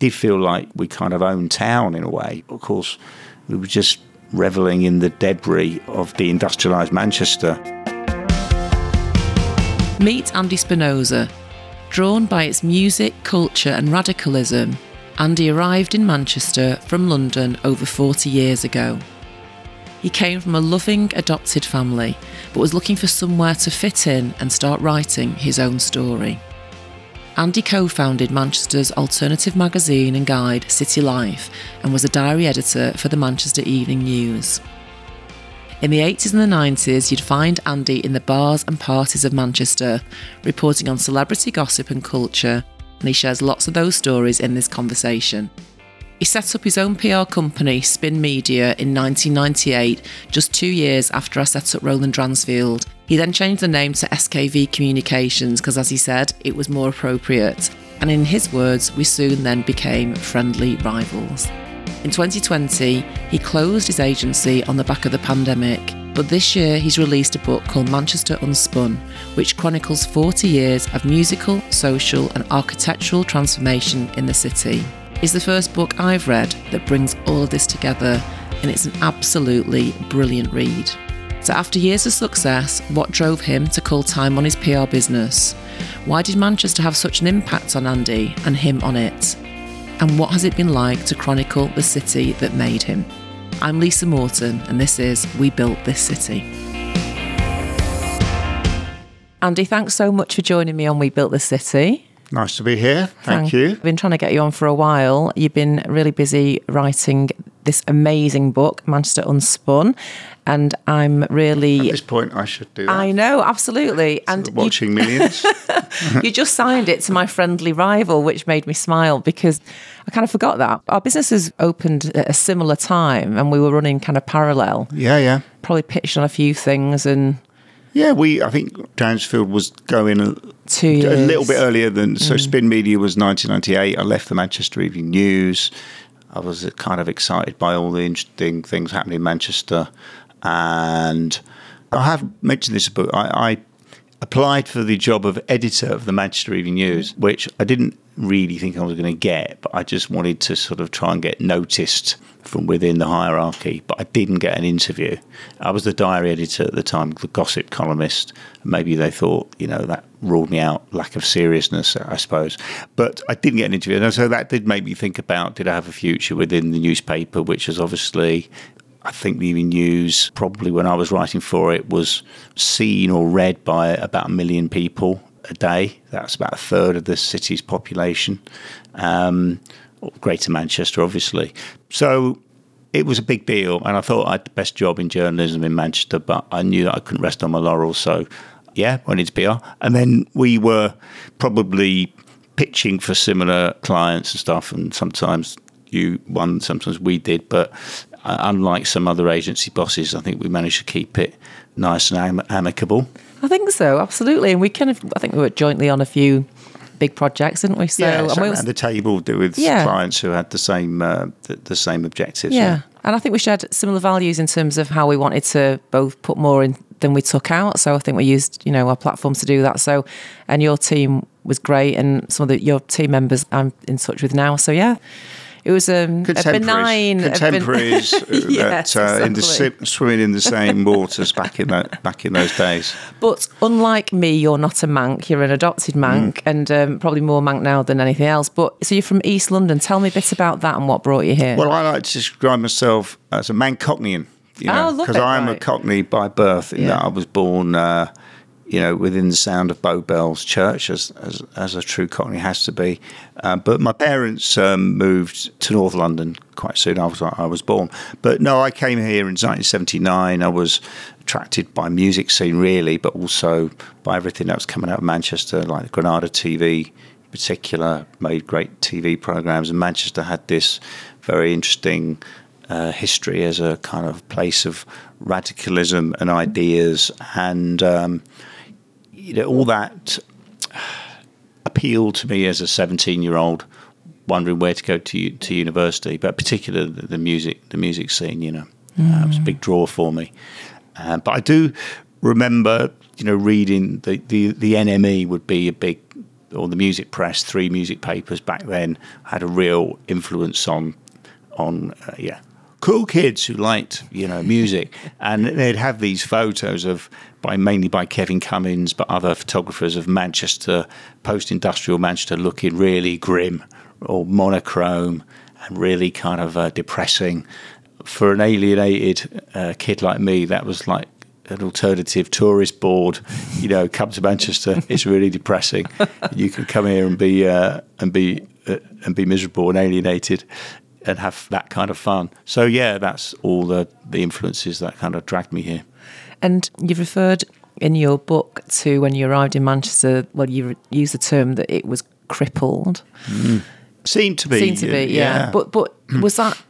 did feel like we kind of owned town in a way. Of course, we were just reveling in the debris of the industrialised Manchester. Meet Andy Spinoza. Drawn by its music, culture, and radicalism, Andy arrived in Manchester from London over 40 years ago. He came from a loving adopted family, but was looking for somewhere to fit in and start writing his own story. Andy co founded Manchester's alternative magazine and guide, City Life, and was a diary editor for the Manchester Evening News. In the 80s and the 90s, you'd find Andy in the bars and parties of Manchester, reporting on celebrity gossip and culture, and he shares lots of those stories in this conversation. He set up his own PR company, Spin Media, in 1998, just two years after I set up Roland Dransfield. He then changed the name to SKV Communications because, as he said, it was more appropriate. And in his words, we soon then became friendly rivals. In 2020, he closed his agency on the back of the pandemic, but this year he's released a book called Manchester Unspun, which chronicles 40 years of musical, social, and architectural transformation in the city. It's the first book I've read that brings all of this together, and it's an absolutely brilliant read. So, after years of success, what drove him to call time on his PR business? Why did Manchester have such an impact on Andy and him on it? And what has it been like to chronicle the city that made him? I'm Lisa Morton, and this is We Built This City. Andy, thanks so much for joining me on We Built This City. Nice to be here. Thank, you. I've been trying to get you on for a while. You've been really busy writing this amazing book, Manchester Unspun, and I'm really. At this point, I should do that. I know, absolutely. and watching you, millions. you just signed it to my friendly rival, which made me smile because I kind of forgot that our businesses opened at a similar time, and we were running kind of parallel. Yeah, yeah. Probably pitched on a few things and yeah, we. I think Dransfield was going a, a little bit earlier than. So mm. Spin Media was 1998. I left the Manchester Evening News. I was kind of excited by all the interesting things happening in Manchester, and I have mentioned this book. I, I applied for the job of editor of the Manchester Evening News, which I didn't really think I was going to get, but I just wanted to sort of try and get noticed from within the hierarchy, but I didn't get an interview. I was the diary editor at the time, the gossip columnist. Maybe they thought, you know, that ruled me out, lack of seriousness, I suppose. But I didn't get an interview. And so that did make me think about did I have a future within the newspaper, which is obviously I think the Evening News, probably when I was writing for it, was seen or read by about a million people a day. That's about a third of the city's population. Um, Greater Manchester, obviously. So it was a big deal, and I thought I had the best job in journalism in Manchester, but I knew that I couldn't rest on my laurels. So, yeah, went into PR. And then we were probably pitching for similar clients and stuff, and sometimes you won, sometimes we did, but uh, unlike some other agency bosses, I think we managed to keep it nice and am- amicable. I think so, absolutely. And we kind of, I think we worked jointly on a few big projects, didn't we? So yeah, and we around the table with yeah. clients who had the same uh, the, the, same objectives. Yeah. yeah. and I think we shared similar values in terms of how we wanted to both put more in than we took out. So I think we used you know our platforms to do that. So, and your team was great, and some of the, your team members I'm in touch with now. So yeah it was um, a benign contemporaries yes, that, uh, in the swimming in the same waters back in that back in those days. But unlike me, you're not a Manc. You're an adopted Manc, mm. and um, probably more Manc now than anything else. But so you're from East London. Tell me a bit about that and what brought you here. Well, I like to describe myself as a Mancockneyan. You know, because oh, I'm right. a Cockney by birth. In yeah. that I was born. Uh, you know, within the sound of Bow Bells Church, as as, as a true Cockney has to be. Uh, but my parents um, moved to North London quite soon after I was born. But no, I came here in 1979. I was attracted by music scene really, but also by everything that was coming out of Manchester, like the Granada TV in particular, made great TV programs, and Manchester had this very interesting. Uh, history as a kind of place of radicalism and ideas, and um, you know, all that appealed to me as a 17 year old wondering where to go to to university, but particularly the, the music the music scene. You know, mm. uh, it was a big draw for me. Uh, but I do remember, you know, reading the, the the NME would be a big or the music press, three music papers back then had a real influence on on uh, yeah cool kids who liked you know music, and they'd have these photos of by mainly by Kevin Cummins, but other photographers of Manchester, post-industrial Manchester, looking really grim or monochrome and really kind of uh, depressing. For an alienated uh, kid like me, that was like an alternative tourist board. You know, come to Manchester. It's really depressing. You can come here and be uh, and be uh, and be miserable and alienated, and have that kind of fun. So yeah, that's all the the influences that kind of dragged me here. And you've referred in your book to when you arrived in Manchester. Well, you used the term that it was crippled. Mm. Seemed to be. Seemed to be, yeah. yeah. But but was that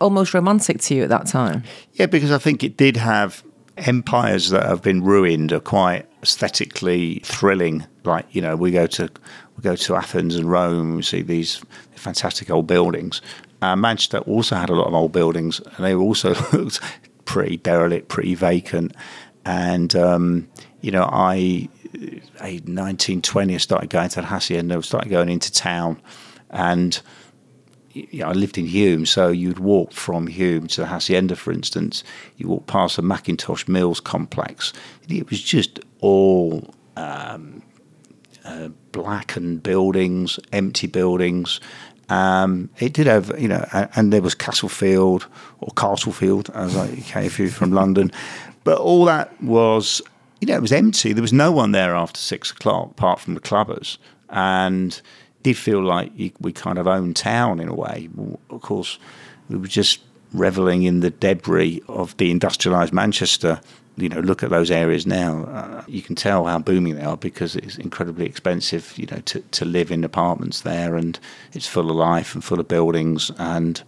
almost romantic to you at that time? Yeah, because I think it did have empires that have been ruined are quite aesthetically thrilling. Like you know, we go to we go to Athens and Rome, we see these fantastic old buildings. Uh, Manchester also had a lot of old buildings, and they also looked pretty derelict, pretty vacant. And um, you know, I, I 1920, I started going to the hacienda, started going into town, and you know, I lived in Hulme, so you'd walk from Hulme to the Hacienda, for instance. You walk past the Macintosh Mills complex. It was just all um, uh, blackened buildings, empty buildings. Um, it did have, you know, and there was Castlefield or Castlefield, as I came you're from London. But all that was, you know, it was empty. There was no one there after six o'clock apart from the clubbers. And did feel like we kind of owned town in a way. Of course, we were just reveling in the debris of the industrialised Manchester. You know, look at those areas now. Uh, you can tell how booming they are because it's incredibly expensive. You know, to to live in apartments there, and it's full of life and full of buildings, and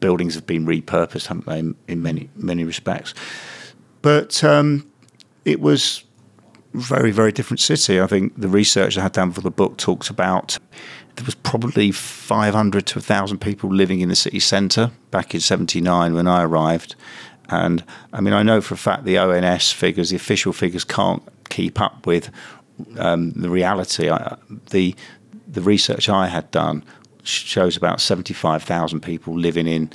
buildings have been repurposed, haven't they, in, many many respects. But um, it was very, very different city. I think the research I had done for the book talks about there was probably 500 to 1,000 people living in the city centre back in 79 when I arrived. And I mean, I know for a fact the ONS figures, the official figures, can't keep up with um, the reality. I, the the research I had done shows about 75,000 people living in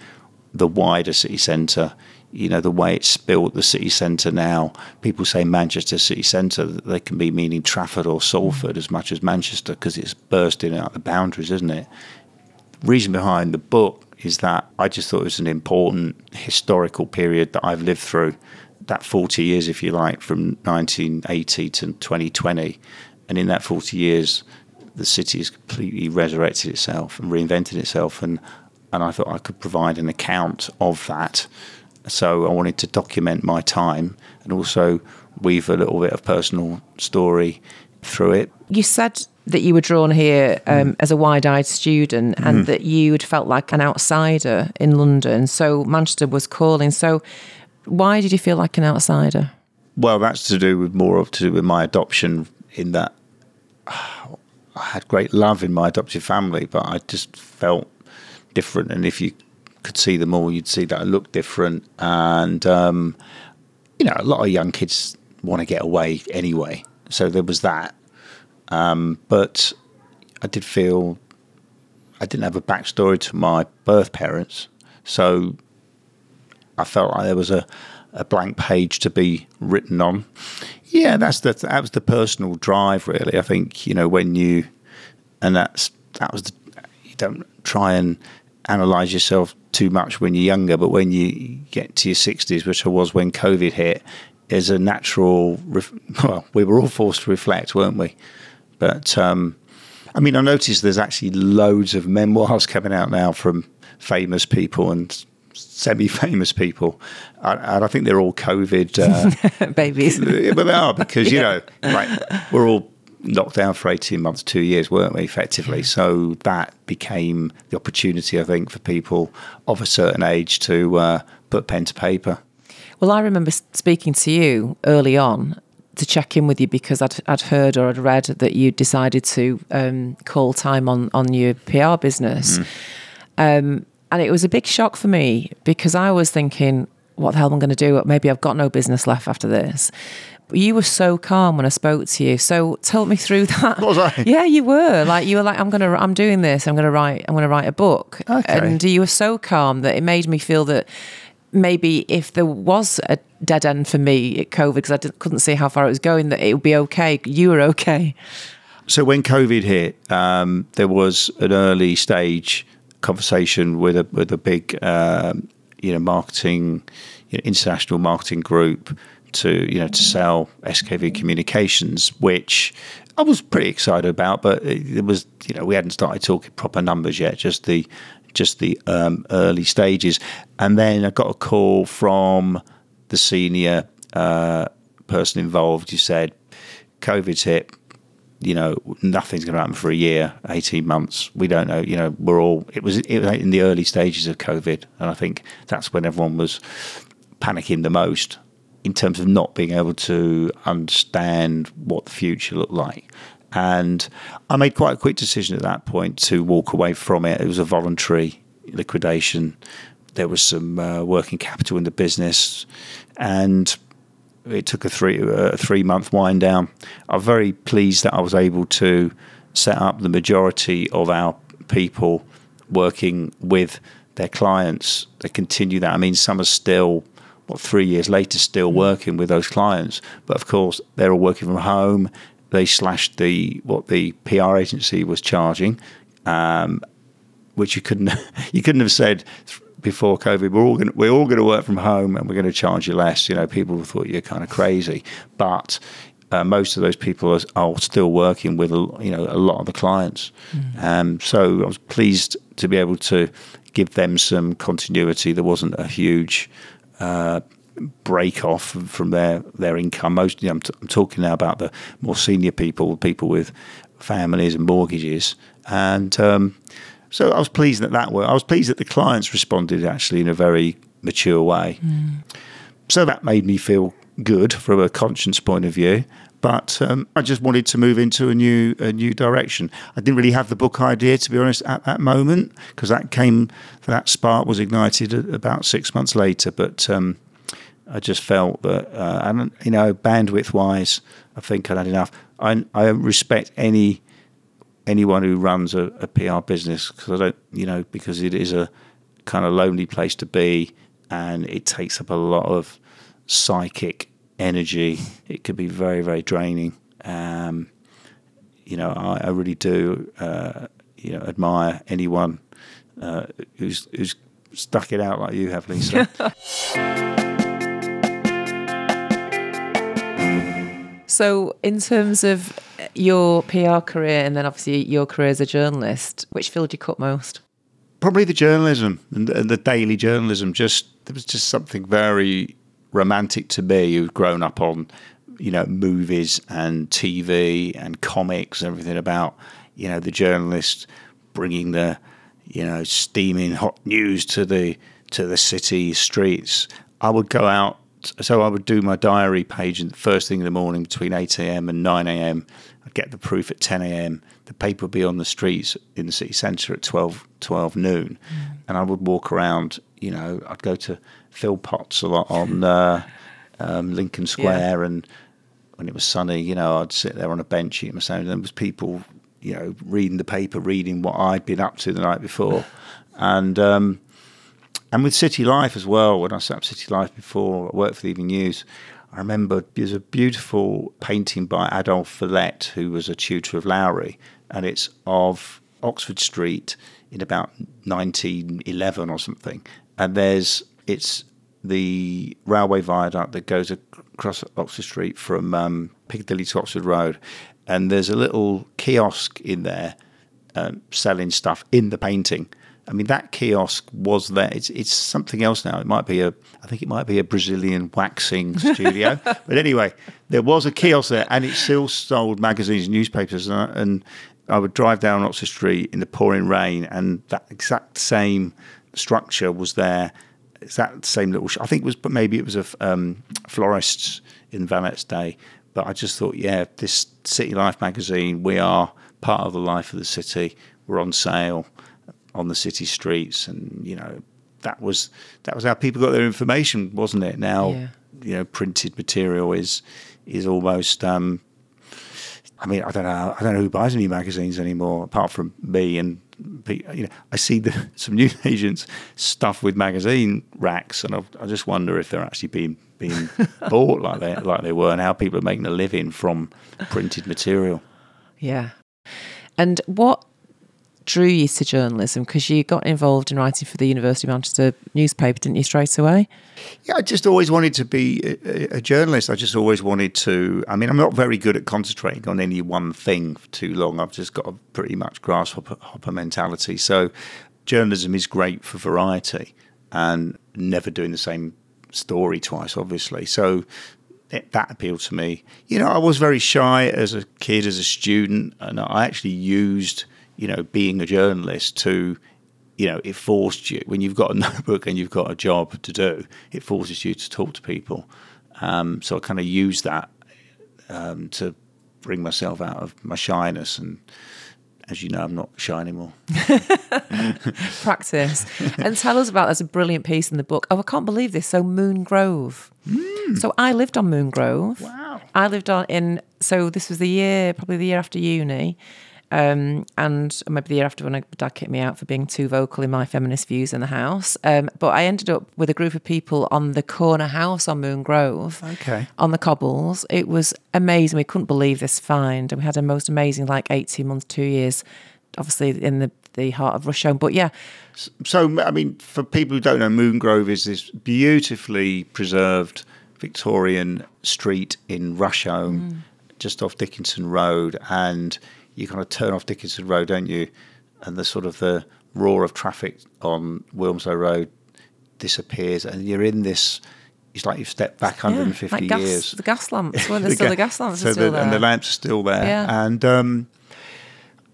the wider city centre you know the way it's built the city centre now people say manchester city centre they can be meaning trafford or salford as much as manchester because it's bursting out the boundaries isn't it reason behind the book is that i just thought it was an important historical period that i've lived through that 40 years if you like from 1980 to 2020 and in that 40 years the city has completely resurrected itself and reinvented itself and and I thought I could provide an account of that. So I wanted to document my time and also weave a little bit of personal story through it. You said that you were drawn here um, mm. as a wide-eyed student and mm. that you had felt like an outsider in London. So Manchester was calling. So why did you feel like an outsider? Well, that's to do with more of to do with my adoption. In that I had great love in my adoptive family, but I just felt different. And if you could see them all, you'd see that I looked different. And, um, you know, a lot of young kids want to get away anyway. So there was that. Um, but I did feel I didn't have a backstory to my birth parents. So I felt like there was a, a blank page to be written on. Yeah, that's the, that was the personal drive, really. I think, you know, when you, and that's, that was the, you don't try and analyze yourself too much when you're younger, but when you get to your 60s, which I was when COVID hit, is a natural. Ref- well, we were all forced to reflect, weren't we? But um, I mean, I noticed there's actually loads of memoirs coming out now from famous people and semi-famous people, and I think they're all COVID uh, babies. but they are because you know, like we're all locked down for 18 months, two years, weren't we, effectively? So that became the opportunity, I think, for people of a certain age to uh, put pen to paper. Well, I remember speaking to you early on to check in with you because I'd, I'd heard or I'd read that you decided to um, call time on, on your PR business. Mm. Um, and it was a big shock for me because I was thinking, what the hell am I going to do? Maybe I've got no business left after this. You were so calm when I spoke to you. So tell me through that. Was I? Yeah, you were. Like you were like, I'm gonna, I'm doing this. I'm gonna write. I'm gonna write a book. Okay. And you were so calm that it made me feel that maybe if there was a dead end for me at COVID because I couldn't see how far it was going, that it would be okay. You were okay. So when COVID hit, um, there was an early stage conversation with a with a big, um, you know, marketing, you know, international marketing group to you know to sell SKV Communications, which I was pretty excited about, but it was you know we hadn't started talking proper numbers yet, just the just the um, early stages, and then I got a call from the senior uh, person involved who said, "COVID's hit." you know, nothing's going to happen for a year, 18 months. We don't know. You know, we're all, it was, it was in the early stages of COVID. And I think that's when everyone was panicking the most in terms of not being able to understand what the future looked like. And I made quite a quick decision at that point to walk away from it. It was a voluntary liquidation. There was some uh, working capital in the business. And it took a three a three month wind down. I'm very pleased that I was able to set up the majority of our people working with their clients. They continue that. I mean, some are still what three years later still working with those clients, but of course they're all working from home. They slashed the what the PR agency was charging, um, which you couldn't you couldn't have said before COVID, we're all going we're all going to work from home and we're going to charge you less. You know, people thought you're kind of crazy, but uh, most of those people are, are, still working with you know a lot of the clients. Mm. Um, so I was pleased to be able to give them some continuity. There wasn't a huge uh, break off from their their income. Most you know, I'm, t- I'm talking now about the more senior people, people with families and mortgages, and um, so I was pleased that that worked. I was pleased that the clients responded actually in a very mature way. Mm. So that made me feel good from a conscience point of view. But um, I just wanted to move into a new a new direction. I didn't really have the book idea, to be honest, at that moment because that came that spark was ignited about six months later. But um, I just felt that, uh, and you know, bandwidth wise, I think I'd had enough. I, I respect any anyone who runs a, a PR business because I don't, you know, because it is a kind of lonely place to be and it takes up a lot of psychic energy. It could be very, very draining. Um, you know, I, I really do, uh, you know, admire anyone uh, who's who's stuck it out like you have, Lisa. so, in terms of uh, your PR career and then obviously your career as a journalist, which field you cut most? Probably the journalism and the, the daily journalism. Just there was just something very romantic to me who'd grown up on, you know, movies and TV and comics everything about, you know, the journalist bringing the, you know, steaming hot news to the to the city streets. I would go out so I would do my diary page in the first thing in the morning between 8 a.m. and 9 a.m. I'd get the proof at 10 a.m. The paper would be on the streets in the city centre at 12, 12 noon. Mm. And I would walk around, you know, I'd go to Philpotts a lot on uh, um, Lincoln Square. Yeah. And when it was sunny, you know, I'd sit there on a bench eating my sandwich. And there was people, you know, reading the paper, reading what I'd been up to the night before. and, um, and with City Life as well, when I set up City Life before I worked for the Evening News, I remember there's a beautiful painting by Adolphe Valette, who was a tutor of Lowry, and it's of Oxford Street in about 1911 or something. And there's it's the railway viaduct that goes across Oxford Street from um, Piccadilly to Oxford Road, and there's a little kiosk in there um, selling stuff in the painting. I mean, that kiosk was there. It's, it's something else now. It might be a, I think it might be a Brazilian waxing studio. but anyway, there was a kiosk there, and it still sold magazines and newspapers. And I, and I would drive down Oxford Street in the pouring rain, and that exact same structure was there. It's that same little. I think it was, but maybe it was a um, florist's in Valette's day. But I just thought, yeah, this City Life magazine, we are part of the life of the city. We're on sale on the city streets, and you know that was that was how people got their information, wasn't it? Now, yeah. you know, printed material is is almost. Um, I mean, I don't know. I don't know who buys any magazines anymore, apart from me and you know. I see the, some news agents stuff with magazine racks, and I, I just wonder if they're actually being being bought like they like they were, and how people are making a living from printed material. Yeah. And what drew you to journalism? Because you got involved in writing for the University of Manchester newspaper, didn't you, straight away? Yeah, I just always wanted to be a, a, journalist. I just always wanted to. I mean, I'm not very good at concentrating on any one thing for too long. I've just got a pretty much grasshopper mentality. So, journalism is great for variety and never doing the same story twice, obviously. So, it, that appealed to me. You know, I was very shy as a kid, as a student, and I actually used you know, being a journalist to, you know, it forced you when you've got a notebook and you've got a job to do, it forces you to talk to people. Um, so I kind of use that um, to bring myself out of my shyness and as you know, I'm not shy anymore. Practice. and tell us about there's a brilliant piece in the book. Oh, I can't believe this. So Moon Grove. Mm. So I lived on Moon Grove. Wow. I lived on in so this was the year, probably the year after uni. Um, and maybe the year after when my dad kicked me out for being too vocal in my feminist views in the house. Um, but I ended up with a group of people on the corner house on Moon Grove. Okay. On the cobbles. It was amazing. We couldn't believe this find. And we had a most amazing, like 18 months, two years, obviously in the, the heart of Rusholme. But yeah. So, I mean, for people who don't know, Moon Grove is this beautifully preserved Victorian street in Rusholme, mm. just off Dickinson Road. And you kind of turn off Dickinson Road, don't you? And the sort of the roar of traffic on Wilmslow Road disappears, and you're in this. It's like you've stepped back 150 yeah, like gas, years. The gas lamps, when the still ga- the gas lamps so are still the, there, and the lamps are still there. Yeah. And um,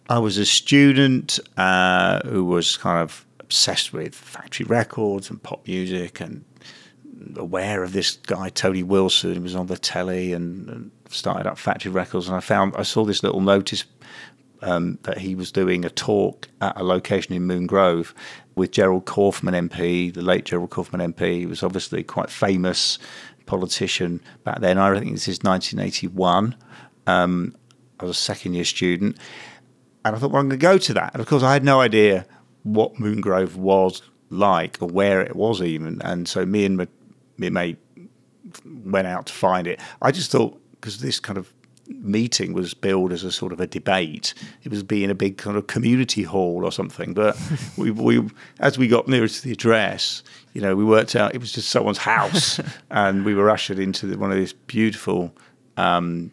I was a student uh, who was kind of obsessed with factory records and pop music, and aware of this guy Tony Wilson. He was on the telly and, and started up Factory Records, and I found I saw this little notice um, that he was doing a talk at a location in Moon Grove with Gerald Kaufman MP, the late Gerald Kaufman MP. He was obviously quite famous politician back then. I think this is 1981. Um, I was a second year student, and I thought, well, I'm going to go to that. And of course, I had no idea what Moon Grove was like or where it was even. And so me and my, mate went out to find it. I just thought because this kind of meeting was billed as a sort of a debate. It was being a big kind of community hall or something. But we, we, as we got nearer to the address, you know, we worked out it was just someone's house, and we were ushered into the, one of these beautiful. Um,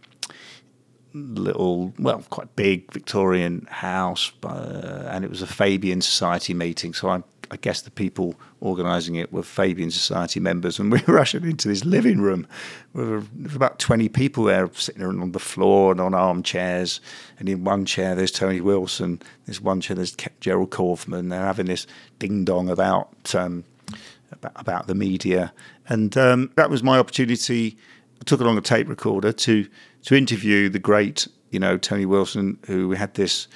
little, well, quite big Victorian house, uh, and it was a Fabian Society meeting. So I I guess the people organising it were Fabian Society members, and we were ushered into this living room. There were about 20 people there sitting on the floor and on armchairs. And in one chair, there's Tony Wilson. There's one chair, there's Gerald Kaufman. They're having this ding dong about, um, about, about the media. And um, that was my opportunity. I took along a tape recorder to, to interview the great, you know, Tony Wilson, who we had this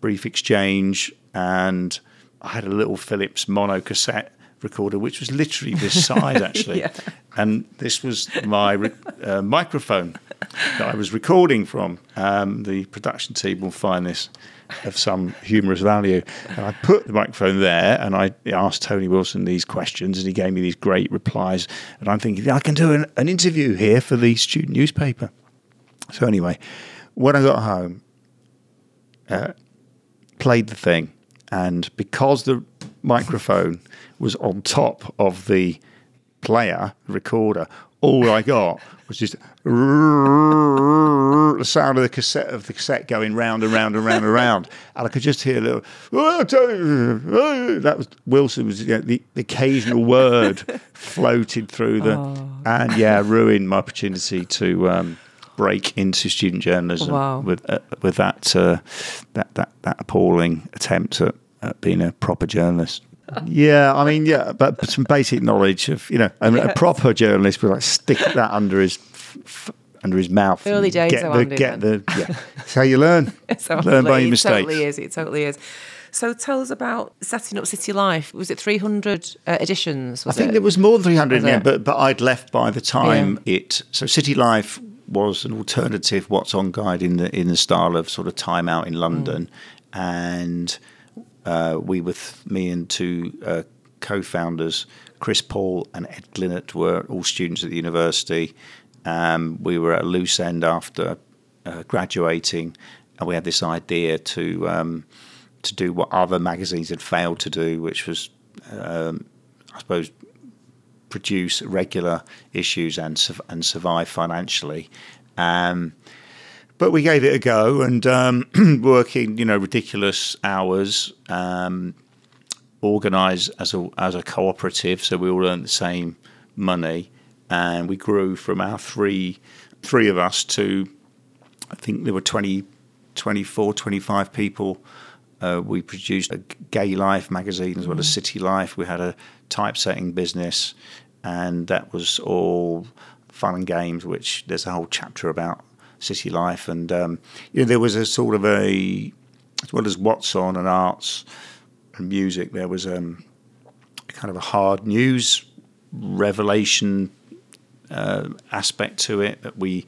brief exchange and I had a little Philips mono cassette recorder, which was literally this size actually, yeah. and this was my uh, microphone that I was recording from. Um, the production team will find this of some humorous value. And I put the microphone there, and I asked Tony Wilson these questions, and he gave me these great replies. And I'm thinking I can do an, an interview here for the student newspaper. So anyway, when I got home, uh, played the thing and because the microphone was on top of the player recorder, all I got was just the sound of the cassette of the cassette going round and round and round and round, and I could just hear a little. That was Wilson was you know, the, the, occasional word floated through the, oh. and yeah, ruined my opportunity to. Um, break into student journalism wow. with uh, with that, uh, that that that appalling attempt at, at being a proper journalist. Yeah, I mean, yeah, but some basic knowledge of you know, I mean, yes. a proper journalist would like stick that under his f- under his mouth. Early days, get the, get the yeah. That's how you learn. learn by your mistakes. It totally is. It totally is. So tell us about setting up City Life. Was it 300 uh, editions? I think it? there was more than 300 yeah, but but I'd left by the time yeah. it. So City Life was an alternative What's On guide in the in the style of sort of Time Out in London, and uh, we with me and two uh, co-founders, Chris Paul and Ed Glinert, were all students at the university. Um, we were at a loose end after uh, graduating, and we had this idea to um, to do what other magazines had failed to do, which was, um, I suppose, produce regular issues and and survive financially. Um, but we gave it a go and um, working, you know, ridiculous hours. Um, organised as a as a cooperative, so we all earned the same money, and we grew from our three three of us to I think there were 20, 24, 25 people. Uh, we produced a Gay Life magazine as well as City Life. We had a typesetting business, and that was all fun and games. Which there's a whole chapter about City Life, and um, you know there was a sort of a as well as what's on and arts and music. There was um, kind of a hard news revelation uh, aspect to it that we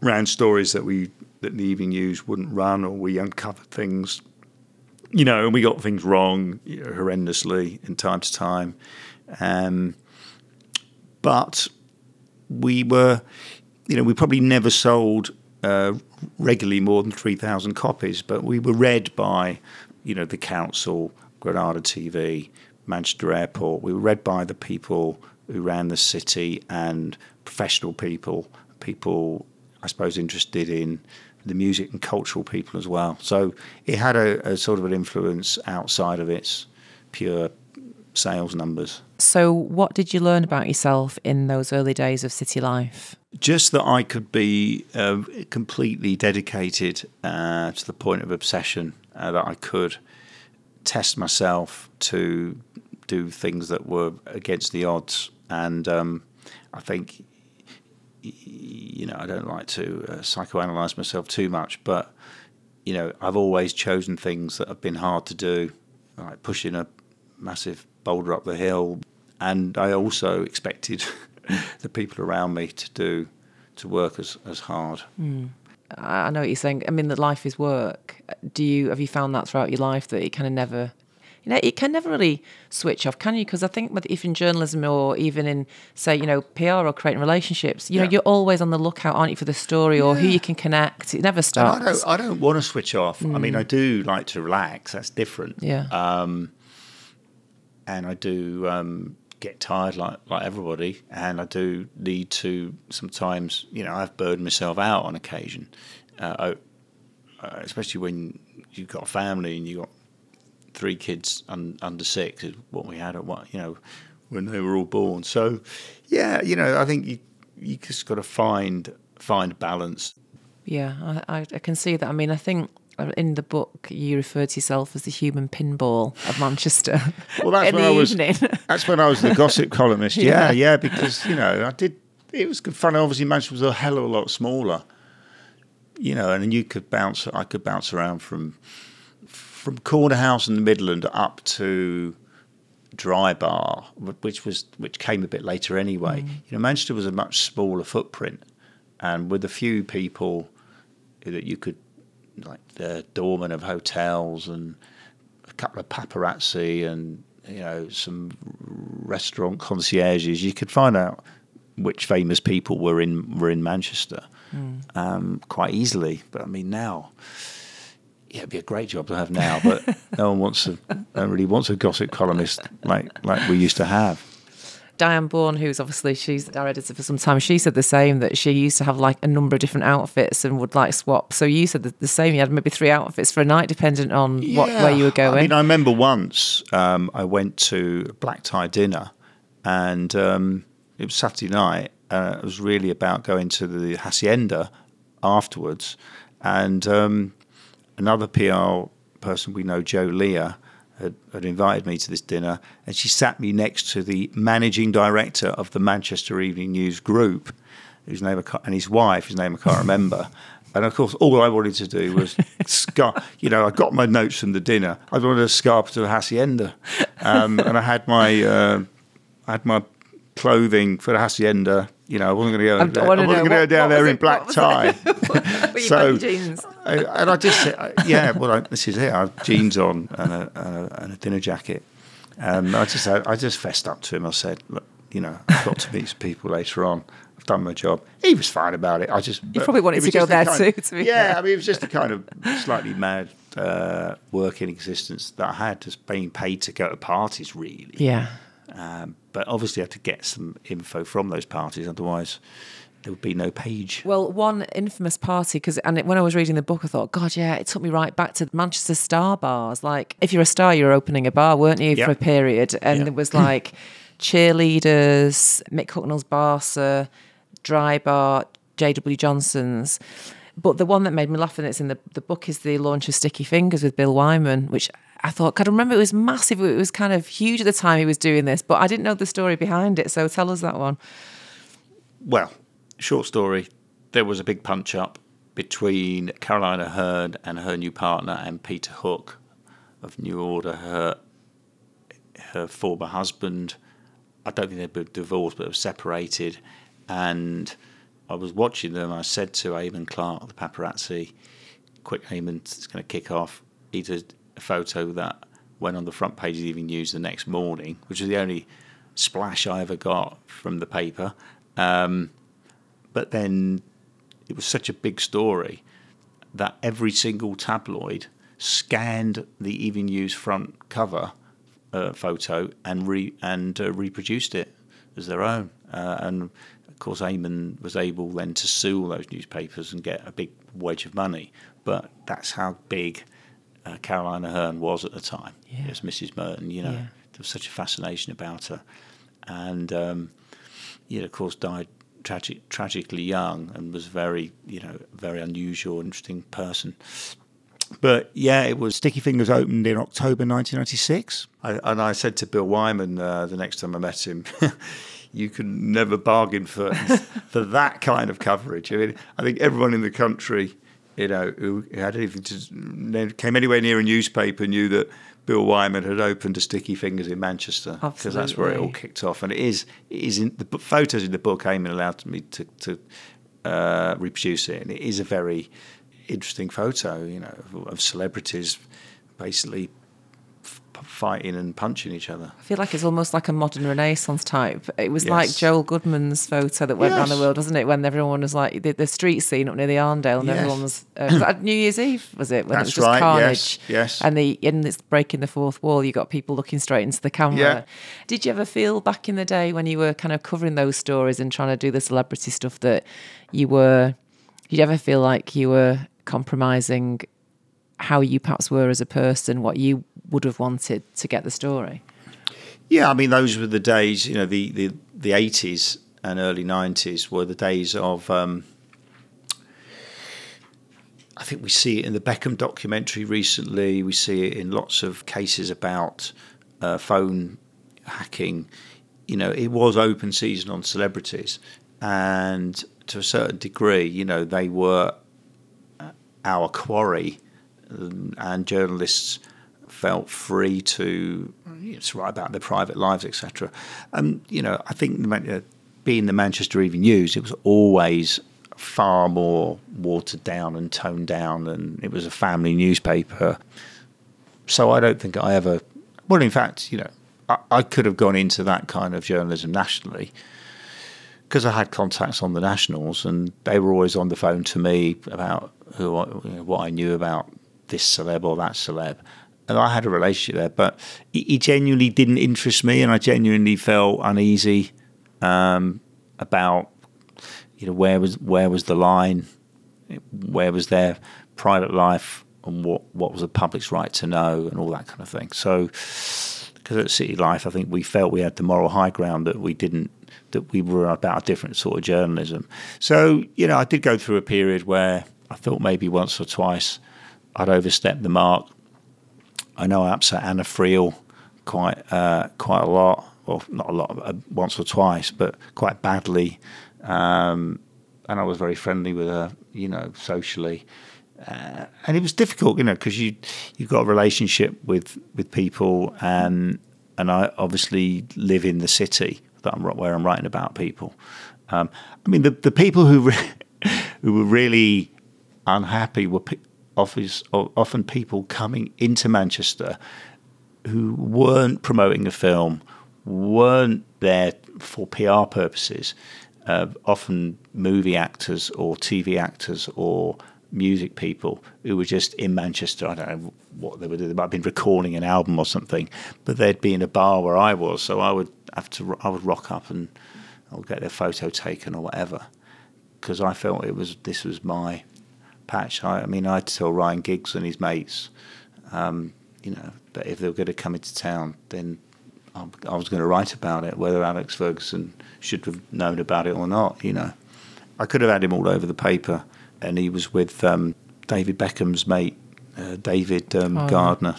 ran stories that we that the evening news wouldn't run, or we uncovered things, you know, and we got things wrong you know, horrendously in time to time. Um, but we were, you know, we probably never sold uh, regularly more than three thousand copies, but we were read by, you know, the council, Granada TV, Manchester Airport. We were read by the people who ran the city and professional people, people I suppose interested in the music and cultural people as well. So it had a, a sort of an influence outside of its pure sales numbers. So, what did you learn about yourself in those early days of city life? Just that I could be uh, completely dedicated uh, to the point of obsession, uh, that I could test myself to do things that were against the odds. And um, I think you know, I don't like to uh, psychoanalyze myself too much, but you know, I've always chosen things that have been hard to do, like pushing a massive boulder up the hill, and I also expected the people around me to do to work as as hard. Mm. I know what you're saying. I mean, that life is work. Do you have you found that throughout your life that it kind of never you know, it can never really switch off, can you? Because I think if in journalism or even in, say, you know, PR or creating relationships, you yeah. know, you're always on the lookout, aren't you, for the story or yeah. who you can connect. It never stops. I don't, I don't want to switch off. Mm. I mean, I mm. do like to relax. That's different. Yeah. Um, and I do um, get tired like like everybody, and I do need to sometimes. You know, I've burned myself out on occasion, uh, I, uh, especially when you've got a family and you've got three kids un, under six is what we had at what you know when they were all born. So yeah, you know, I think you you just got to find find balance. Yeah, I, I can see that. I mean, I think in the book you refer to yourself as the human pinball of Manchester. well, that's when I was. that's when I was the gossip columnist. Yeah, yeah, yeah, because you know I did. It was good fun. Obviously, Manchester was a hell of a lot smaller. You know, and you could bounce. I could bounce around from from Corner House in the Midland up to Drybar, which was which came a bit later anyway. Mm. You know, Manchester was a much smaller footprint, and with a few people that you could like the doorman of hotels and a couple of paparazzi and you know some restaurant concierges, you could find out which famous people were in were in Manchester mm. um, quite easily. But I mean now yeah, it'd be a great job to have now, but no one wants to, no one really wants a gossip columnist like like we used to have. Diane Bourne, who's obviously she's our editor for some time, she said the same that she used to have like a number of different outfits and would like swap. So you said the, the same. You had maybe three outfits for a night, dependent on yeah. what where you were going. I mean, I remember once um, I went to a black tie dinner, and um, it was Saturday night. Uh, it was really about going to the hacienda afterwards, and um, another PR person we know, Joe Leah, had, had, invited me to this dinner, and she sat me next to the managing director of the Manchester Evening News Group, whose name I and his wife, whose name I can't remember. And of course, all I wanted to do was, scar- you know, I got my notes from the dinner. I wanted to scarp to the hacienda, um, and I had my, uh, I had my clothing for the hacienda You know, I wasn't going to go. I I, wasn't going to go down what there in black tie. it? You So- jeans? I, and I just said, I- yeah, well, I, this is it. I have jeans on and a, and a, and a dinner jacket. Um, I just, I, I just fessed up to him. I said, look, you know, I've got to meet some people later on. I've done my job. He was fine about it. I just, You probably wanted it was to go there kind- too, to be yeah, fair. I mean, it was just a kind of slightly mad uh, working existence that I had, just being paid to go to parties, really. Yeah. Um, but obviously, I had to get some info from those parties, otherwise, there would be no page. Well, one infamous party, because and it, when I was reading the book, I thought, God, yeah, it took me right back to Manchester Star bars. Like, if you're a star, you're opening a bar, weren't you, Yeah. for a period? And Yeah. there was like cheerleaders, Mick Hucknall's Barca, Dry Bar, J.W. Johnson's. But the one that made me laugh, and it's in the, the book, is the launch of Sticky Fingers with Bill Wyman, which I thought, God, I remember it was massive. It was kind of huge at the time he was doing this, but I didn't know the story behind it. So tell us that one. Well, short story. There was a big punch up between Caroline Aherne and her new partner and Peter Hook of New Order, her her former husband. I don't think they'd been divorced, but they were separated. And I was watching them. I said to Eamon Clark, the paparazzi, "Quick, Eamon, it's going to kick off." He did a photo that went on the front page of the Evening News the next morning, which is the only splash I ever got from the paper. Um, but then it was such a big story that every single tabloid scanned the Evening News front cover uh, photo and re- and uh, reproduced it as their own. Uh, and of course, Eamon was able then to sue all those newspapers and get a big wedge of money. But that's how big uh, Caroline Aherne was at the time. Yeah. As Mrs. Merton, you know, Yeah. there was such a fascination about her, and um, you know, of course, died tragic, tragically young and was very, you know, very unusual, interesting person. But yeah, it was Sticky Fingers opened in October 1996. I, and I said to Bill Wyman uh, the next time I met him, you can never bargain for for that kind of coverage. I mean, I think everyone in the country, you know, who had anything to came anywhere near a newspaper knew that Bill Wyman had opened a Sticky Fingers in Manchester because that's where it all kicked off. And it is, it is in the photos in the book. Eamon allowed me to to uh, reproduce it, and it is a very interesting photo, you know, of, of celebrities basically fighting and punching each other. I feel like it's almost like a modern Renaissance type. It was like Joel Goodman's photo that went around the world, wasn't it? When everyone was like the, the street scene up near the Arndale, and Yes. everyone was uh, was that New Year's Eve, was it? When it was That's just right, carnage. yes, yes. And the and it's breaking the fourth wall. You got people looking straight into the camera. Yeah. Did you ever feel back in the day when you were kind of covering those stories and trying to do the celebrity stuff that you were? Did you ever feel like you were compromising how you perhaps were as a person, what you would have wanted to get the story? Yeah, I mean, those were the days, you know, the, the, the 80s and early 90s were the days of. Um, I think we see it in the Beckham documentary recently. We see it in lots of cases about uh, phone hacking. You know, it was open season on celebrities, and to a certain degree, you know, they were uh, our quarry, and journalists felt free to it's write about their private lives, etc. And you know, I think uh, being the Manchester Evening News, it was always far more watered down and toned down, and it was a family newspaper. So I don't think I ever. Well, in fact, you know, I, I could have gone into that kind of journalism nationally because I had contacts on the nationals, and they were always on the phone to me about who, I, you know, what I knew about this celeb or that celeb, and I had a relationship there. But he, genuinely didn't interest me, and I genuinely felt uneasy um, about you know where was where was the line, where was their private life, and what what was the public's right to know, and all that kind of thing. So because at City Life, I think we felt we had the moral high ground that we didn't, that we were about a different sort of journalism. So, you know, I did go through a period where I thought maybe once or twice I'd overstepped the mark. I know I upset Anna Friel quite, uh, quite a lot, or not a lot, uh, once or twice, but quite badly. Um, and I was very friendly with her, you know, socially. Uh, and it was difficult, you know, because you you've got a relationship with with people, and and I obviously live in the city that I'm where I'm writing about people, Um, I mean, the the people who re- who were really unhappy were pe- office, often people coming into Manchester who weren't promoting a film, weren't there for PR purposes. Uh, often movie actors or TV actors or music people who were just in Manchester. I don't know what they were doing. They might have been recording an album or something, but they'd be in a bar where I was. So I would have to, I would rock up and I'll get their photo taken or whatever because I felt it was this was my patch. I, I mean, I'd tell Ryan Giggs and his mates, um, you know, that if they were going to come into town, then I, I was going to write about it, whether Alex Ferguson should have known about it or not. You know, I could have had him all over the paper, and he was with um, David Beckham's mate, uh, David um, oh. Gardner,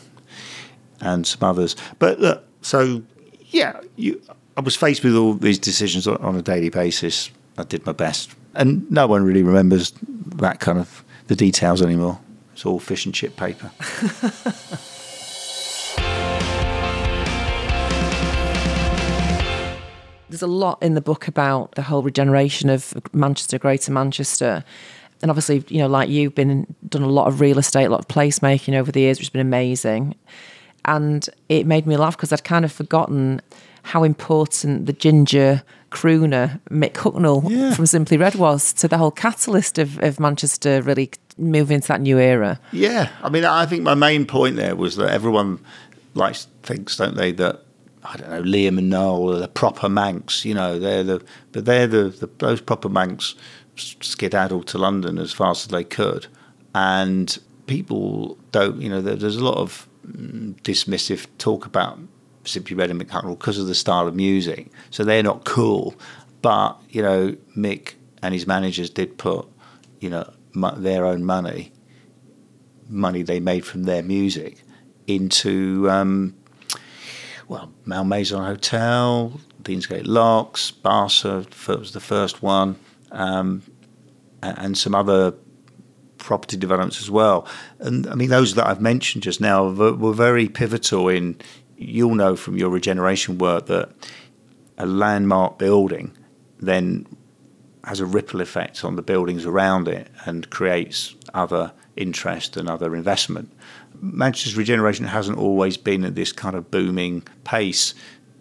and some others. But look, so yeah, you, I was faced with all these decisions on a daily basis. I did my best, and no one really remembers that kind of the details anymore. It's all fish and chip paper. There's a lot in the book about the whole regeneration of Manchester, Greater Manchester. And obviously, you know, like you've been done a lot of real estate, a lot of placemaking over the years, which has been amazing. And it made me laugh because I'd kind of forgotten how important the ginger crooner Mick Hucknall yeah. from Simply Red was to the whole catalyst of, of Manchester really moving into that new era. Yeah, I mean, I think my main point there was that everyone likes thinks, don't they, that I don't know Liam and Noel are the proper Mancs. You know, they're the but they're the, the those proper Mancs skedaddled to London as fast as they could, and people don't. You know, there's a lot of mm, dismissive talk about Simply Red and Mick Hucknall because of the style of music. So they're not cool. But, you know, Mick and his managers did put, you know, their own money, money they made from their music, into, um, well, Malmaison Hotel, Deansgate Locks, Barca was the first one, um, and some other property developments as well. And I mean, those that I've mentioned just now were very pivotal in you'll know from your regeneration work that a landmark building then has a ripple effect on the buildings around it and creates other interest and other investment. Manchester's regeneration hasn't always been at this kind of booming pace.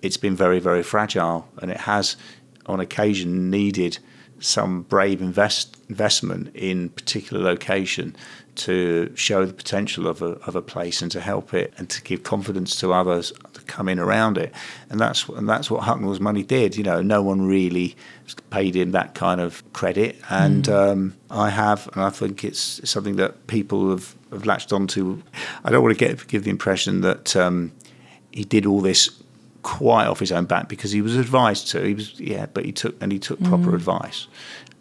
It's been very, very fragile, and it has, on occasion, needed some brave invest, investment in particular location to show the potential of a, of a place and to help it and to give confidence to others to come in around it. And that's and that's what Hucknall's money did. You know, no one really paid him that kind of credit, and mm. um, I have, and I think it's something that people have, have latched onto. I don't want to get give the impression that um, he did all this quite off his own back because he was advised to. He was yeah, but he took and he took proper mm. advice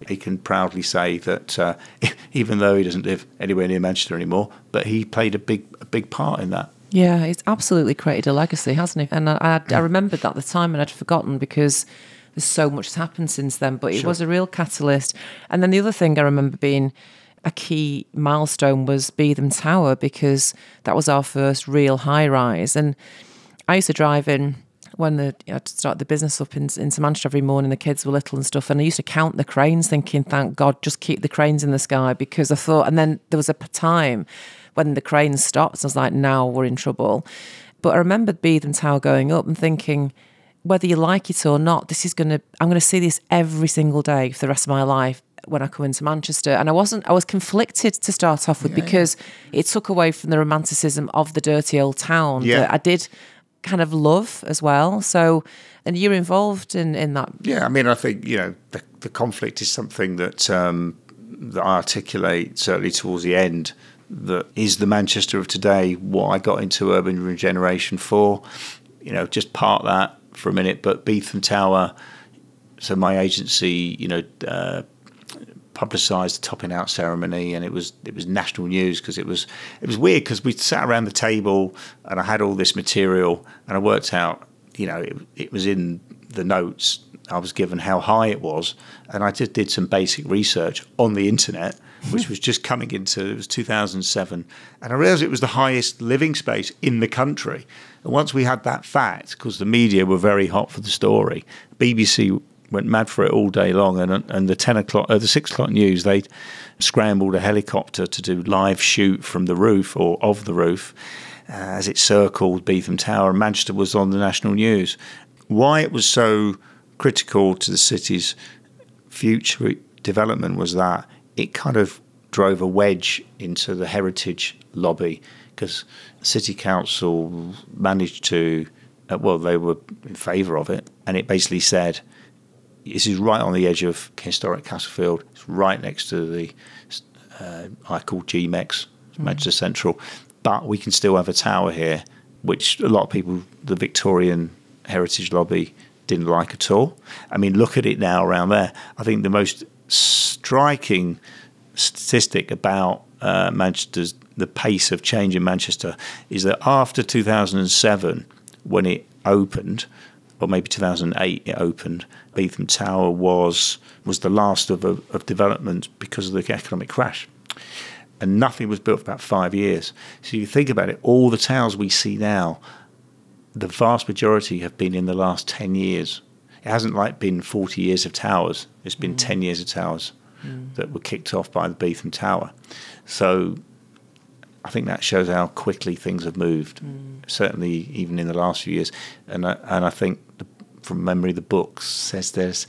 he can proudly say that uh, even though he doesn't live anywhere near Manchester anymore, but he played a big a big part in that. Yeah, he's absolutely created a legacy, hasn't he? And I, I, I remembered that at the time and I'd forgotten because there's so much has happened since then. But it sure. was a real catalyst. And then the other thing I remember being a key milestone was Beetham Tower because that was our first real high rise. And I used to drive in when the I had to start the business up in, into Manchester every morning, the kids were little and stuff, and I used to count the cranes, thinking, "Thank God, just keep the cranes in the sky," because I thought. And then there was a time when the cranes stopped, I was like, "Now we're in trouble." But I remembered Beetham Tower going up and thinking, whether you like it or not, this is going to. I'm going to see this every single day for the rest of my life when I come into Manchester. And I wasn't, I was conflicted to start off with yeah, because yeah. it took away from the romanticism of the dirty old town. Yeah. I did kind of love as well. So, and you're involved in, in that. Yeah, I mean, I think, you know, the, the conflict is something that, um, that I articulate certainly towards the end that is the Manchester of today, what I got into urban regeneration for. You know, just part that for a minute, but Beetham Tower, so my agency, you know, uh, publicised the topping out ceremony, and it was it was national news because it was it was weird because we sat around the table and I had all this material and I worked out, you know, it, it was in the notes. I was given how high it was, and I just did some basic research on the internet, which was just coming into it was 2007, and I realised it was the highest living space in the country. And once we had that fact, because the media were very hot for the story, BBC went mad for it all day long. And and the ten o'clock, uh, the six o'clock news, they scrambled a helicopter to do live shoot from the roof or of the roof uh, as it circled Beetham Tower. And Manchester was on the national news. Why it was so critical to the city's future development was that it kind of drove a wedge into the heritage lobby because city council managed to uh, well they were in favour of it and it basically said this is right on the edge of historic Castlefield. It's right next to the uh, I call GMEX, mm. Manchester Central, but we can still have a tower here, which a lot of people, the Victorian Heritage Lobby, didn't like at all. I mean, look at it now around there. I think the most striking statistic about uh, Manchester's the pace of change in Manchester is that after 2007, when it opened, or maybe 2008 it opened, Beetham Tower was was the last of, of development because of the economic crash. And nothing was built for about five years. So you think about it, all the towers we see now, the vast majority have been in the last 10 years. It hasn't like been 40 years of towers, it's been mm. 10 years of towers mm. that were kicked off by the Beetham Tower. So I think that shows how quickly things have moved, mm. certainly even in the last few years. And I, and I think from memory, the book says there's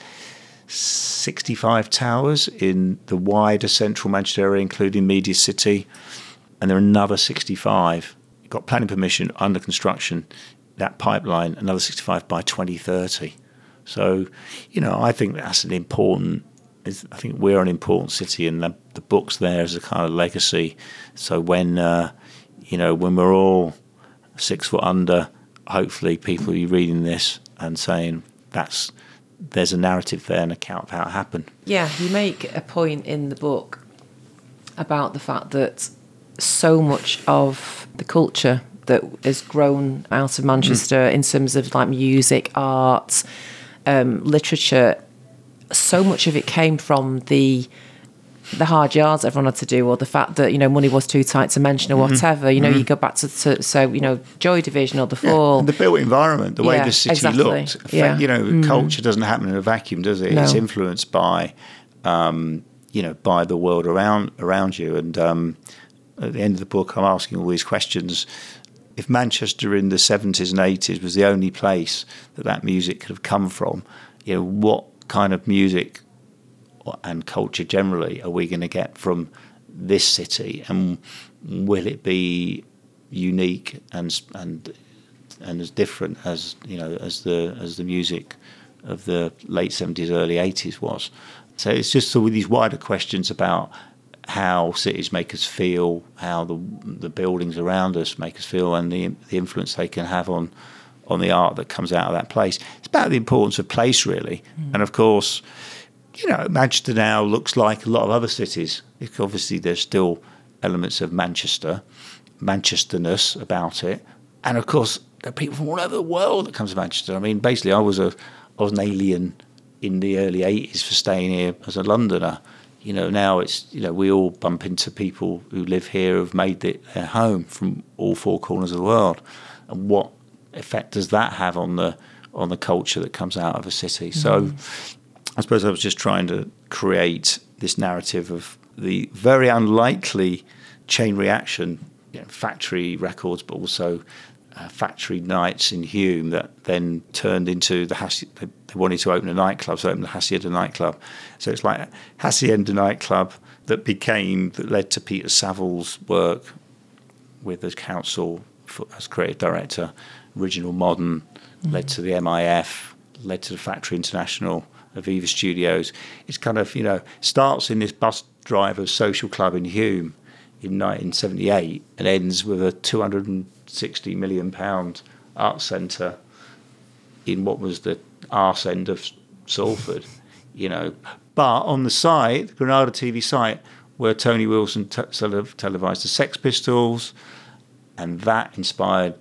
65 towers in the wider central Manchester area, including Media City, and there are another 65. Got planning permission under construction. That pipeline, another 65 by 2030. So, you know, I think that's an important I think we're an important city, and the, the book's there as a kind of legacy. So when uh, you know when we're all six foot under, hopefully people will be reading this and saying that's there's a narrative there, an account of how it happened. Yeah, you make a point in the book about the fact that so much of the culture that has grown out of Manchester mm. in terms of like music, art, um, literature so much of it came from the the hard yards everyone had to do, or the fact that you know money was too tight to mention, or mm-hmm. whatever. You know, mm-hmm. you go back to, to, so you know Joy Division or the Fall, yeah, the built environment, the way yeah, the city exactly. looked. Yeah. You know, mm. culture doesn't happen in a vacuum, does it? No. It's influenced by, um, you know, by the world around around you. And um, at the end of the book, I'm asking all these questions. If Manchester in the 70s and 80s was the only place that that music could have come from, you know, what kind of music and culture generally are we going to get from this city, and will it be unique and and and as different as you know as the as the music of the late seventies, early eighties was? So it's just sort of these wider questions about how cities make us feel, how the the buildings around us make us feel, and the the influence they can have on on the art that comes out of that place. It's about the importance of place, really. Mm. And of course, you know, Manchester now looks like a lot of other cities. Obviously, there's still elements of Manchester, Manchesterness about it. And of course, there are people from all over the world that come to Manchester. I mean, basically, I was a I was an alien in the early 80s for staying here as a Londoner. You know, now it's, you know, we all bump into people who live here who've made it their home from all four corners of the world. And what effect does that have on the on the culture that comes out of a city? Mm. So, I suppose I was just trying to create this narrative of the very unlikely chain reaction, you know, factory records, but also uh, factory nights in Hulme that then turned into the Hassi- they wanted to open a nightclub, so opened the Hacienda nightclub. So it's like Hacienda nightclub that became that led to Peter Saville's work with the council for, as creative director original modern, mm. led to the MIF, led to the Factory International, Aviva Studios. It's kind of, you know, starts in this bus driver's social club in Hulme in 1978 and ends with a 260 million pound art centre in what was the arse end of Salford, you know. But on the site, the Granada TV site, where Tony Wilson t- televised the Sex Pistols, and that inspired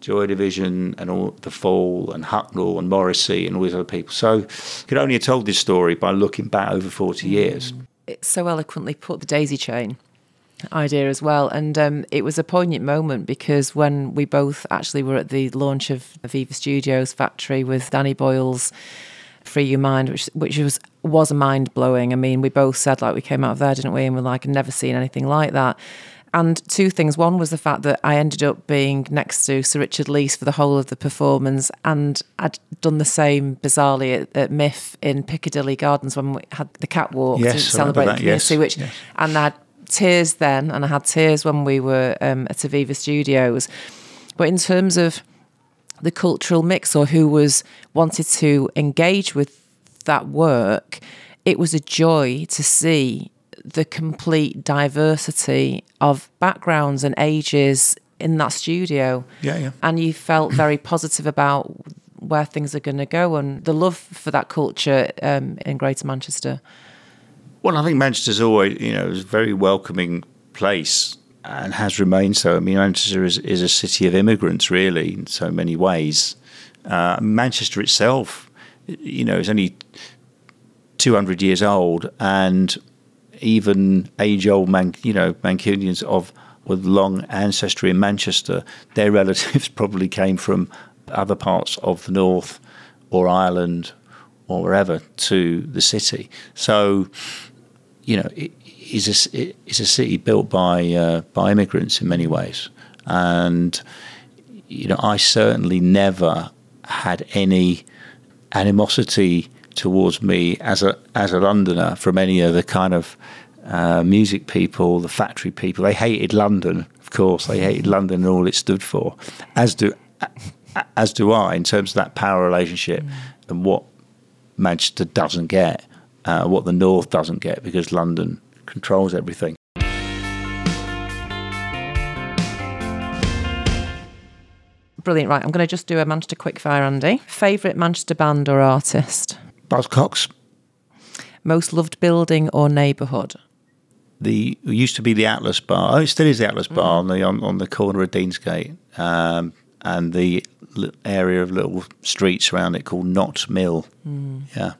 Joy Division and all the Fall and Hucknall and Morrissey and all these other people. So you could only have told this story by looking back over 40 mm. years. It's so eloquently put the daisy chain idea as well. And um, it was a poignant moment because when we both actually were at the launch of Aviva Studios factory with Danny Boyle's Free Your Mind, which which was was mind blowing. I mean, we both said like we came out of there, didn't we? And we're like, I've never seen anything like that. And two things. One was the fact that I ended up being next to Sir Richard Leese for the whole of the performance, and I'd done the same bizarrely at, at MIFF in Piccadilly Gardens when we had the catwalk Yes, to celebrate that, yes. Which yes. and I had tears then, and I had tears when we were um, at Aviva Studios. But in terms of the cultural mix or who was wanted to engage with that work, it was a joy to see the complete diversity of backgrounds and ages in that studio. Yeah, yeah. And you felt very positive about where things are going to go and the love for that culture um, in Greater Manchester. Well, I think Manchester's always, you know, is a very welcoming place and has remained so. I mean, Manchester is, is a city of immigrants, really, in so many ways. Uh, Manchester itself, you know, is only 200 years old, and even age-old, Man, you know, Mancunians of with long ancestry in Manchester, their relatives probably came from other parts of the north or Ireland or wherever to the city. So, you know, it is a, it is a city built by uh, by immigrants in many ways, and you know, I certainly never had any animosity towards me as a as a Londoner from any of the kind of uh, music people, the factory people. They hated London, of course. They hated London and all it stood for, as do as do I in terms of that power relationship and what Manchester doesn't get, uh, what the North doesn't get, because London controls everything. Brilliant. Right, I'm going to just do a Manchester quickfire, Andy. Favourite Manchester band or artist? Buzzcocks, Most loved building or neighbourhood? the it used to be the Atlas Bar. Oh, it still is the Atlas mm-hmm. Bar on the on, on the corner of Deansgate, um, and the area of little streets around it called Knott Mill. Mm. Yeah,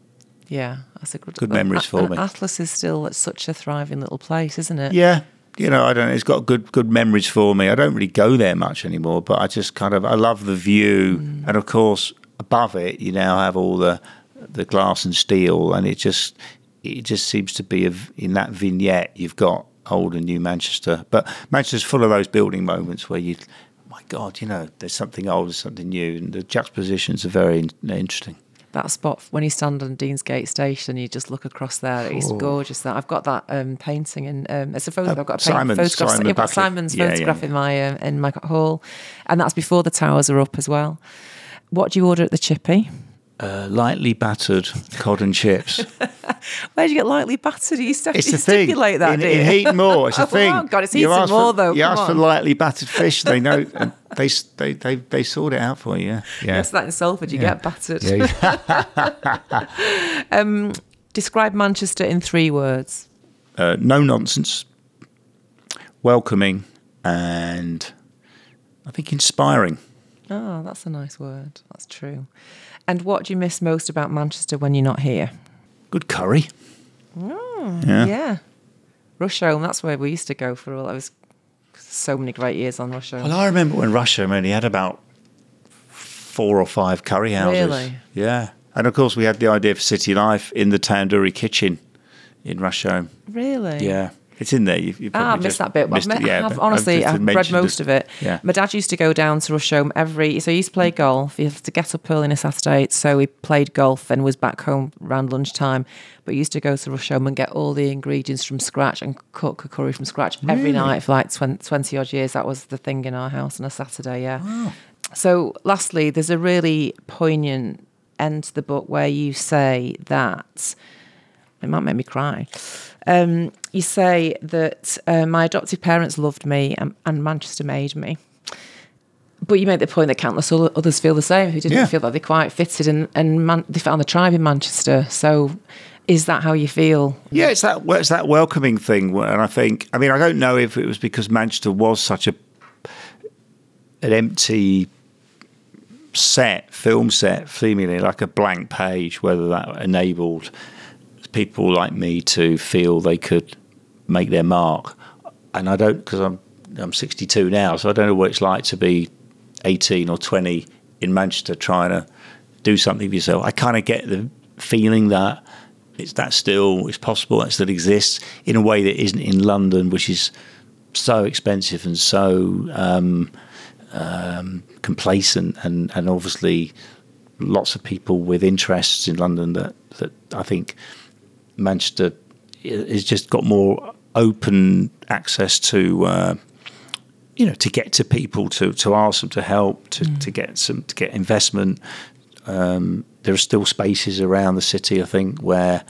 Yeah, that's a good. Good memories for me. Atlas is still such a thriving little place, isn't it? yeah. You know, I don't. know, It's got good good memories for me. I don't really go there much anymore, but I just kind of I love the view, mm. and of course above it you now have all the the glass and steel, and it just it just seems to be a, in that vignette you've got old and new Manchester. But Manchester's full of those building moments where you, my God, you know, there's something old, there's something new, and the juxtapositions are very in- interesting. That spot when you stand on Deansgate Station, you just look across there. It's Oh. gorgeous. That I've got that um, painting and um, it's a photo. I've got a Simon's- photograph. Simon got Simon's Yeah, yeah, photograph yeah. in my um, in my hall, and that's before the towers are up as well. What do you order at the Chippy? Uh, lightly battered cod and chips. Where do you get lightly battered? You, st- It's you a thing. stipulate that, in, do in you? Heaton Moor. It's a Oh, thing. wow, God, it's You ask Moor, for, though, You come ask for lightly battered fish. They know. and they, they they they sort it out for you. Yeah. That in Salford, you Yeah. get battered. Yeah. Describe Manchester in three words. uh, no nonsense, welcoming, and I think inspiring. Oh, that's a nice word. That's true. And what do you miss most about Manchester when you're not here? Good curry. Mm, yeah. Yeah. Rusholme, that's where we used to go for all. I was so many great years on Rusholme. Well, I remember when Rusholme only had about four or five curry houses. Really? Yeah. And of course, we had the idea for City Life in the tandoori kitchen in Rusholme. really? Yeah. It's in there. You, you Ah, I missed that bit. I've, missed it. Yeah, I've honestly, I've read most of it. Yeah. My dad used to go down to Rusholme every, so he used to play golf. He had to get up early on a Saturday, so he played golf and was back home around lunchtime. But he used to go to Rusholme and get all the ingredients from scratch and cook a curry from scratch every night for like 20, 20 odd years. That was the thing in our house on a Saturday, yeah. So, lastly, there's a really poignant end to the book where you say that it might make me cry. Um, you say that uh, my adoptive parents loved me and, and Manchester made me. But you made the point that countless others feel the same who didn't Yeah. feel that they quite fitted and, and man, they found the tribe in Manchester. So, is that how you feel? Yeah, it's that it's that welcoming thing, and I think I mean I don't know if it was because Manchester was such a an empty set, film set, seemingly like a blank page, whether that enabled people like me to feel they could make their mark. And I don't because I'm I'm 62 now, so I don't know what it's like to be 18 or 20 in Manchester trying to do something for yourself. I kind of get the feeling that it's that still is possible, that still exists in a way that isn't in London, which is so expensive and so um, um, complacent, and, and obviously lots of people with interests in London that, that I think Manchester has just got more open access to. Uh, you know, to get to people, to, to ask them to help, to, mm. to get some, to get investment. Um, there are still spaces around the city, I think, where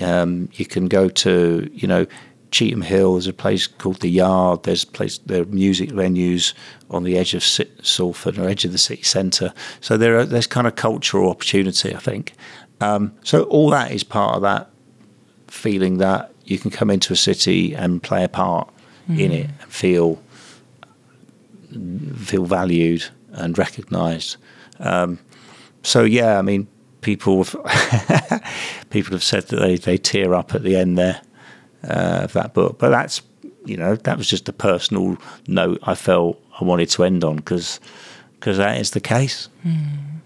um, you can go to, you know, Cheetham Hill. There's a place called the Yard. There's place there are music venues on the edge of Salford or edge of the city centre. So there are, there's kind of cultural opportunity, I think. Um, so all that is part of that feeling that you can come into a city and play a part mm. in it and feel feel valued and recognised. Um, so yeah, I mean, people have people have said that they, they tear up at the end there uh, of that book. But that's you know that was just a personal note I felt I wanted to end on because because that is the case. Mm.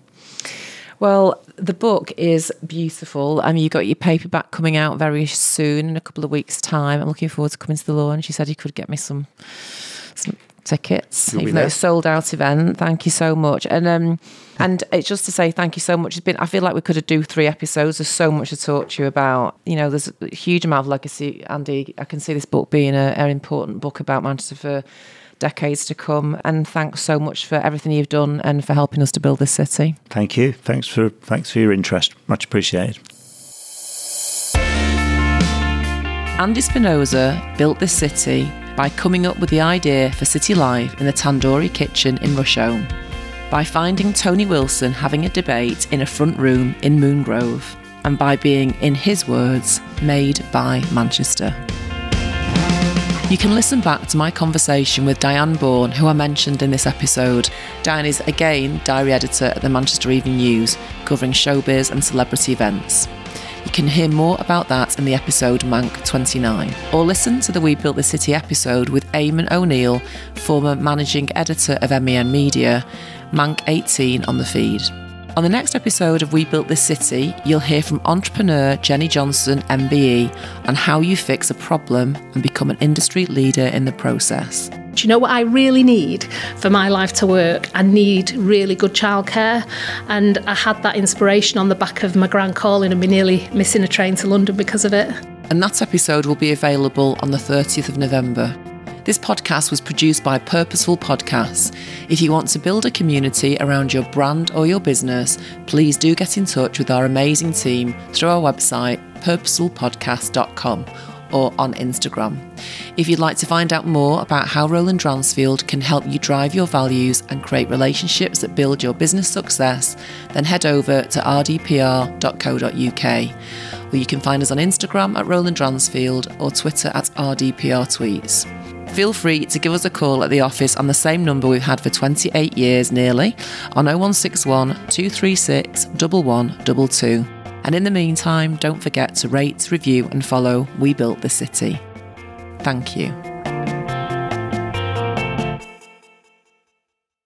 Well, the book is beautiful. I mean, you got your paperback coming out very soon in a couple of weeks' time. I'm looking forward to coming to the launch. You said you could get me some, some tickets, You'll even though it's sold out event. Thank you so much. And um, and it's just to say thank you so much. It's been I feel like we could have do three episodes. There's so much to talk to you about. You know, there's a huge amount of legacy, Andy. I can see this book being a, an important book about Manchester for decades to come. And thanks so much for everything you've done and for helping us to build this city. Thank you. Thanks for thanks for your interest. Much appreciated. Andy Spinoza built this city by coming up with the idea for City Life in the Tandoori kitchen in Rusholme, by finding Tony Wilson having a debate in a front room in Moon Grove, and by being, in his words, made by Manchester. You can listen back to my conversation with Diane Bourne, who I mentioned in this episode. Diane is again diary editor at the Manchester Evening News, covering showbiz and celebrity events. You can hear more about that in the episode Manc 29, or listen to the We Built the City episode with Eamon O'Neill, former managing editor of MEN Media, Manc 18 on the feed. On the next episode of We Built This City, you'll hear from entrepreneur Jenny Johnson, MBE, on how you fix a problem and become an industry leader in the process. Do you know what I really need for my life to work? I need really good childcare. And I had that inspiration on the back of my grand calling and me nearly missing a train to London because of it. And that episode will be available on the 30th of November. This podcast was produced by Purposeful Podcasts. If you want to build a community around your brand or your business, please do get in touch with our amazing team through our website, purposefulpodcast.com or on Instagram. If you'd like to find out more about how Roland Dransfield can help you drive your values and create relationships that build your business success, then head over to rdpr.co.uk. Or you can find us on Instagram at Roland Dransfield or Twitter at rdpr tweets feel free to give us a call at the office on the same number we've had for 28 years nearly on 0161 236 1122. And in the meantime, don't forget to rate, review, and follow We Built the City. Thank you.